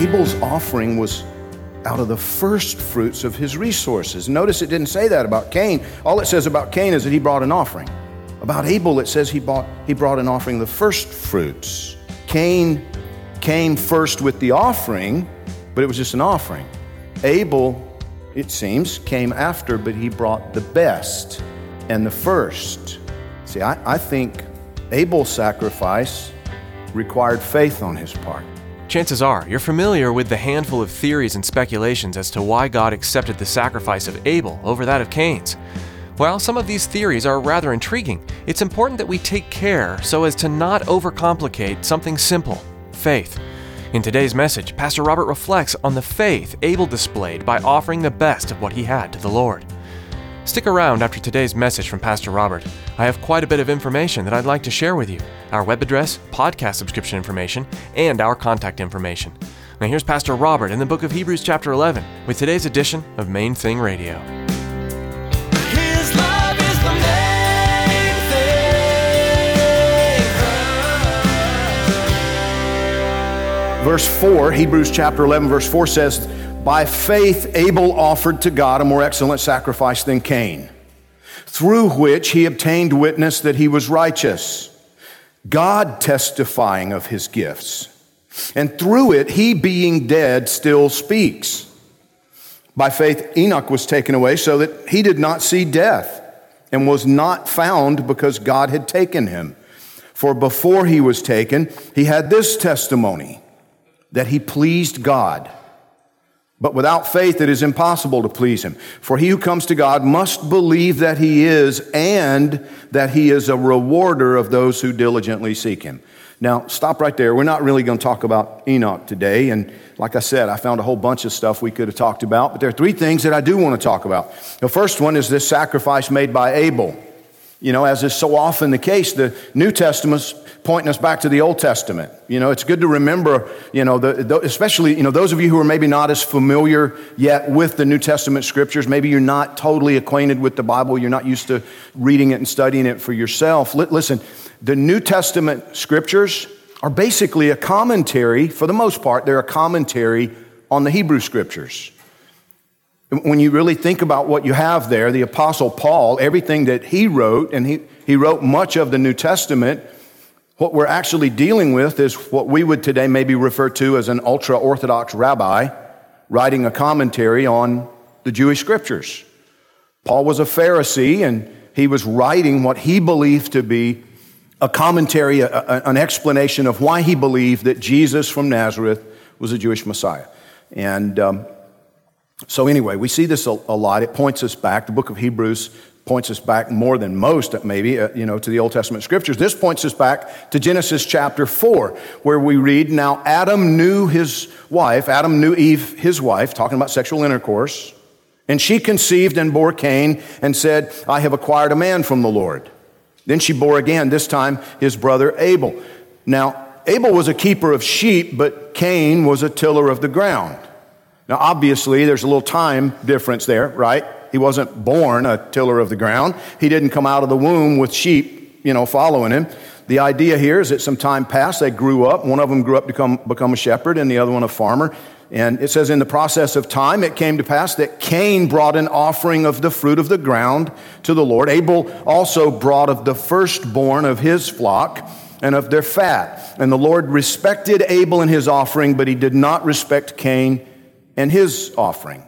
Abel's offering was out of the first fruits of his resources. Notice it didn't say that about Cain. All it says about Cain is that he brought an offering. About Abel, it says he, bought, he brought an offering, the first fruits. Cain came first with the offering, but it was just an offering. Abel, it seems, came after, but he brought the best and the first. See, I, I think Abel's sacrifice required faith on his part. Chances are you're familiar with the handful of theories and speculations as to why God accepted the sacrifice of Abel over that of Cain's. While some of these theories are rather intriguing, it's important that we take care so as to not overcomplicate something simple faith. In today's message, Pastor Robert reflects on the faith Abel displayed by offering the best of what he had to the Lord. Stick around after today's message from Pastor Robert. I have quite a bit of information that I'd like to share with you our web address, podcast subscription information, and our contact information. Now, here's Pastor Robert in the book of Hebrews, chapter 11, with today's edition of Main Thing Radio. His love is the main thing. Verse 4, Hebrews chapter 11, verse 4 says, By faith Abel offered to God a more excellent sacrifice than Cain, through which he obtained witness that he was righteous, God testifying of his gifts. And through it, he being dead still speaks. By faith, Enoch was taken away so that he did not see death and was not found because God had taken him. For before he was taken, he had this testimony that he pleased God. But without faith, it is impossible to please him. For he who comes to God must believe that he is and that he is a rewarder of those who diligently seek him. Now, stop right there. We're not really going to talk about Enoch today. And like I said, I found a whole bunch of stuff we could have talked about. But there are three things that I do want to talk about. The first one is this sacrifice made by Abel. You know, as is so often the case, the New Testament's pointing us back to the Old Testament. You know, it's good to remember, you know, the, the, especially, you know, those of you who are maybe not as familiar yet with the New Testament scriptures, maybe you're not totally acquainted with the Bible, you're not used to reading it and studying it for yourself. L- listen, the New Testament scriptures are basically a commentary, for the most part, they're a commentary on the Hebrew scriptures. When you really think about what you have there, the Apostle Paul, everything that he wrote, and he, he wrote much of the New Testament, what we're actually dealing with is what we would today maybe refer to as an ultra Orthodox rabbi writing a commentary on the Jewish scriptures. Paul was a Pharisee, and he was writing what he believed to be a commentary, a, a, an explanation of why he believed that Jesus from Nazareth was a Jewish Messiah. And um, so, anyway, we see this a, a, lot. It points us back. The book of Hebrews points us back more than most, maybe, uh, you know, to the Old Testament scriptures. This points us back to Genesis chapter 4, where we read, Now Adam knew his wife, Adam knew Eve, his wife, talking about sexual intercourse, and she conceived and bore Cain and said, I have acquired a man from the Lord. Then she bore again, this time his brother Abel. Now, Abel was a keeper of sheep, but Cain was a tiller of the ground. Now, obviously, there's a little time difference there, right? He wasn't born a tiller of the ground. He didn't come out of the womb with sheep, you know, following him. The idea here is that some time passed, they grew up. One of them grew up to become, become a shepherd, and the other one a farmer. And it says, in the process of time, it came to pass that Cain brought an offering of the fruit of the ground to the Lord. Abel also brought of the firstborn of his flock and of their fat. And the Lord respected Abel and his offering, but he did not respect Cain and his offering.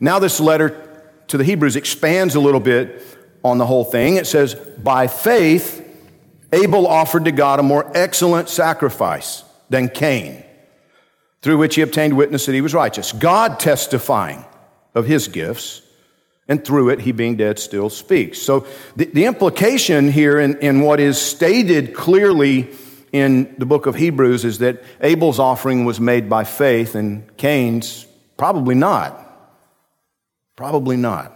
Now, this letter to the Hebrews expands a little bit on the whole thing. It says, By faith, Abel offered to God a more excellent sacrifice than Cain, through which he obtained witness that he was righteous. God testifying of his gifts, and through it he being dead still speaks. So the, the implication here in, in what is stated clearly in the book of Hebrews is that Abel's offering was made by faith and Cain's probably not. Probably not.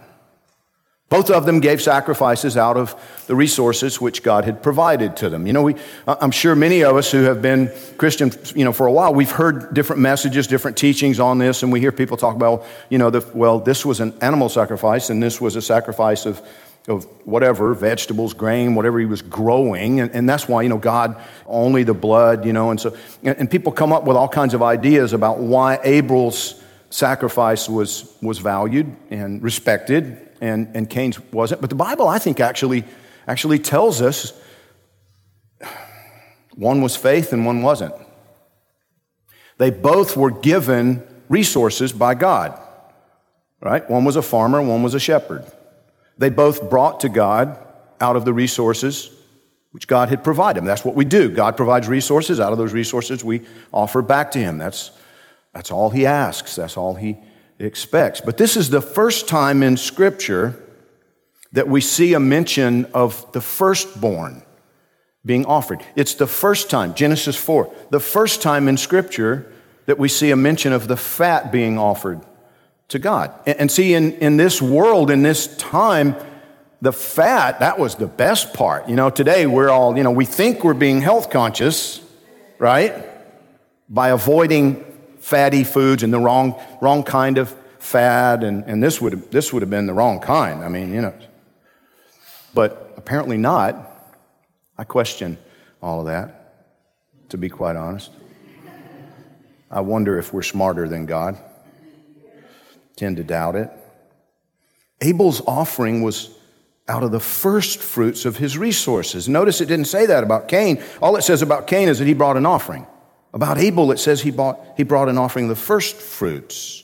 Both of them gave sacrifices out of the resources which God had provided to them. You know, we, I'm sure many of us who have been Christian, you know, for a while, we've heard different messages, different teachings on this, and we hear people talk about, you know, the, well, this was an animal sacrifice, and this was a sacrifice of, of whatever, vegetables, grain, whatever he was growing, and, and that's why, you know, God, only the blood, you know, and so, and, and people come up with all kinds of ideas about why Abel's sacrifice was, was valued and respected and, and Cain's wasn't. But the Bible, I think, actually, actually tells us one was faith and one wasn't. They both were given resources by God, right? One was a farmer, one was a shepherd. They both brought to God out of the resources which God had provided them. That's what we do. God provides resources. Out of those resources, we offer back to Him. That's, that's all He asks. That's all He expects. But this is the first time in Scripture that we see a mention of the firstborn being offered. It's the first time, Genesis 4, the first time in Scripture that we see a mention of the fat being offered to God. And see, in, in this world, in this time, the fat, that was the best part. You know, today we're all, you know, we think we're being health conscious, right? By avoiding fatty foods and the wrong, wrong kind of fat, and, and this, would, this would have been the wrong kind. I mean, you know. But apparently not. I question all of that, to be quite honest. I wonder if we're smarter than God. Tend to doubt it. Abel's offering was out of the first fruits of his resources. Notice it didn't say that about Cain. All it says about Cain is that he brought an offering. About Abel, it says he, bought, he brought an offering of the first fruits.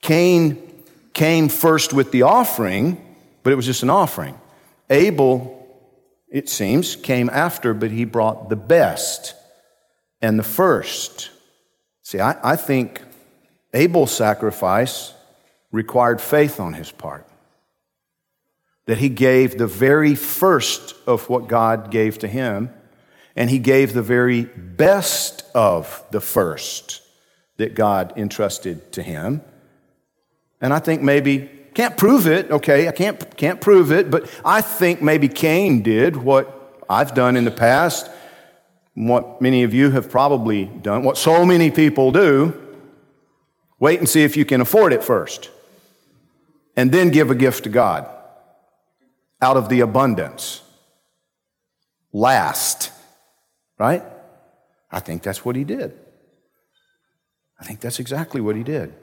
Cain came first with the offering, but it was just an offering. Abel, it seems, came after, but he brought the best and the first. See, I, I think Abel's sacrifice required faith on his part. That he gave the very first of what God gave to him and he gave the very best of the first that God entrusted to him. And I think maybe, can't prove it, okay, I can't, can't prove it, but I think maybe Cain did what I've done in the past, what many of you have probably done, what so many people do. Wait and see if you can afford it first, and then give a gift to God out of the abundance. Last. Right? I think that's what he did. I think that's exactly what he did.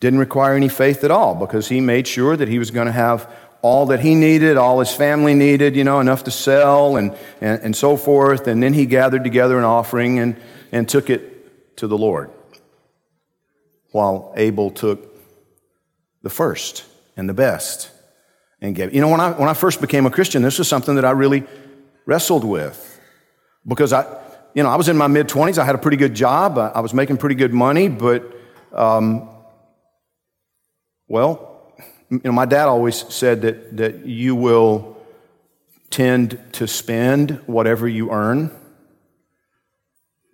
Didn't require any faith at all because he made sure that he was going to have all that he needed, all his family needed, you know, enough to sell and, and, and so forth. And then he gathered together an offering and, and took it to the Lord. While Abel took the first and the best and gave. You know, when I, when I first became a Christian, this was something that I really wrestled with because I, you know, I was in my mid 20s. I had a pretty good job. I, was making pretty good money, but, um, well, you know, my dad always said that, that you will tend to spend whatever you earn.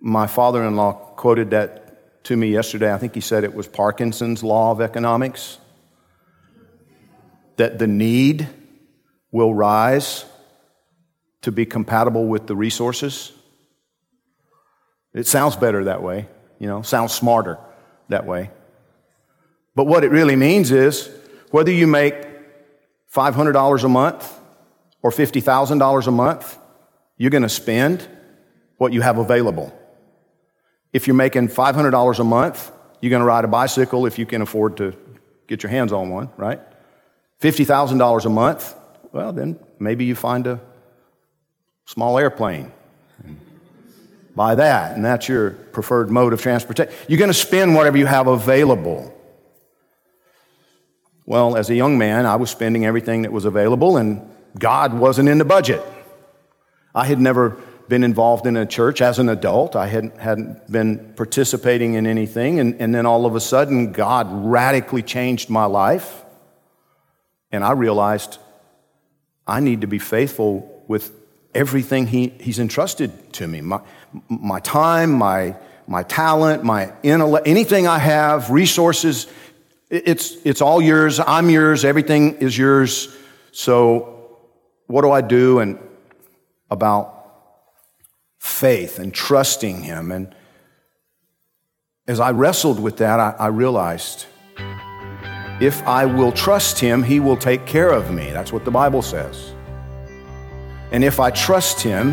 My father in law quoted that to me yesterday. I think he said it was Parkinson's law of economics that the need will rise to be compatible with the resources. It sounds better that way, you know, sounds smarter that way. But what it really means is whether you make $500 a month or $50,000 a month, you're going to spend what you have available. If you're making $500 a month, you're going to ride a bicycle if you can afford to get your hands on one, right? $50,000 a month, well, then maybe you find a small airplane. Buy that, and that's your preferred mode of transportation. You're going to spend whatever you have available. Well, as a young man, I was spending everything that was available, and God wasn't in the budget. I had never been involved in a church as an adult. I hadn't, hadn't been participating in anything. And, and then all of a sudden, God radically changed my life. And I realized I need to be faithful with everything he, He's entrusted to me my, my time, my, my talent, my intellect, anything I have, resources. It's, it's all yours. I'm yours. Everything is yours. So, what do I do and about faith and trusting Him? And as I wrestled with that, I, I realized if I will trust Him, He will take care of me. That's what the Bible says. And if I trust Him,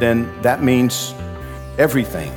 then that means everything.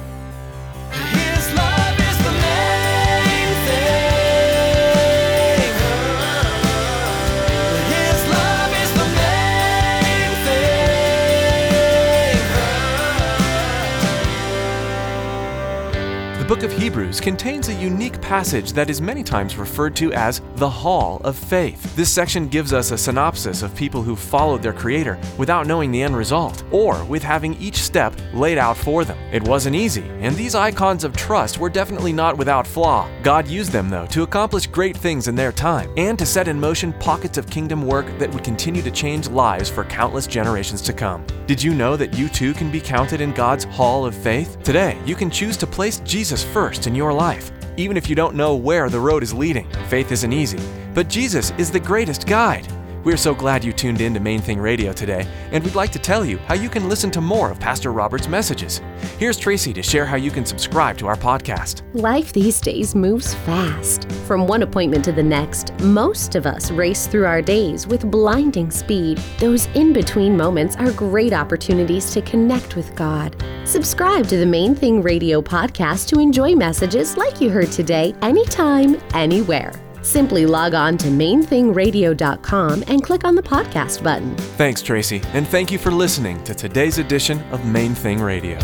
The book of Hebrews contains a unique passage that is many times referred to as the Hall of Faith. This section gives us a synopsis of people who followed their Creator without knowing the end result, or with having each step laid out for them. It wasn't easy, and these icons of trust were definitely not without flaw. God used them, though, to accomplish great things in their time, and to set in motion pockets of kingdom work that would continue to change lives for countless generations to come. Did you know that you too can be counted in God's Hall of Faith? Today, you can choose to place Jesus first in your life. Even if you don't know where the road is leading, faith isn't easy. But Jesus is the greatest guide. We're so glad you tuned in to Main Thing Radio today, and we'd like to tell you how you can listen to more of Pastor Robert's messages. Here's Tracy to share how you can subscribe to our podcast. Life these days moves fast. From one appointment to the next, most of us race through our days with blinding speed. Those in between moments are great opportunities to connect with God. Subscribe to the Main Thing Radio podcast to enjoy messages like you heard today, anytime, anywhere. Simply log on to mainthingradio.com and click on the podcast button. Thanks, Tracy, and thank you for listening to today's edition of Main Thing Radio.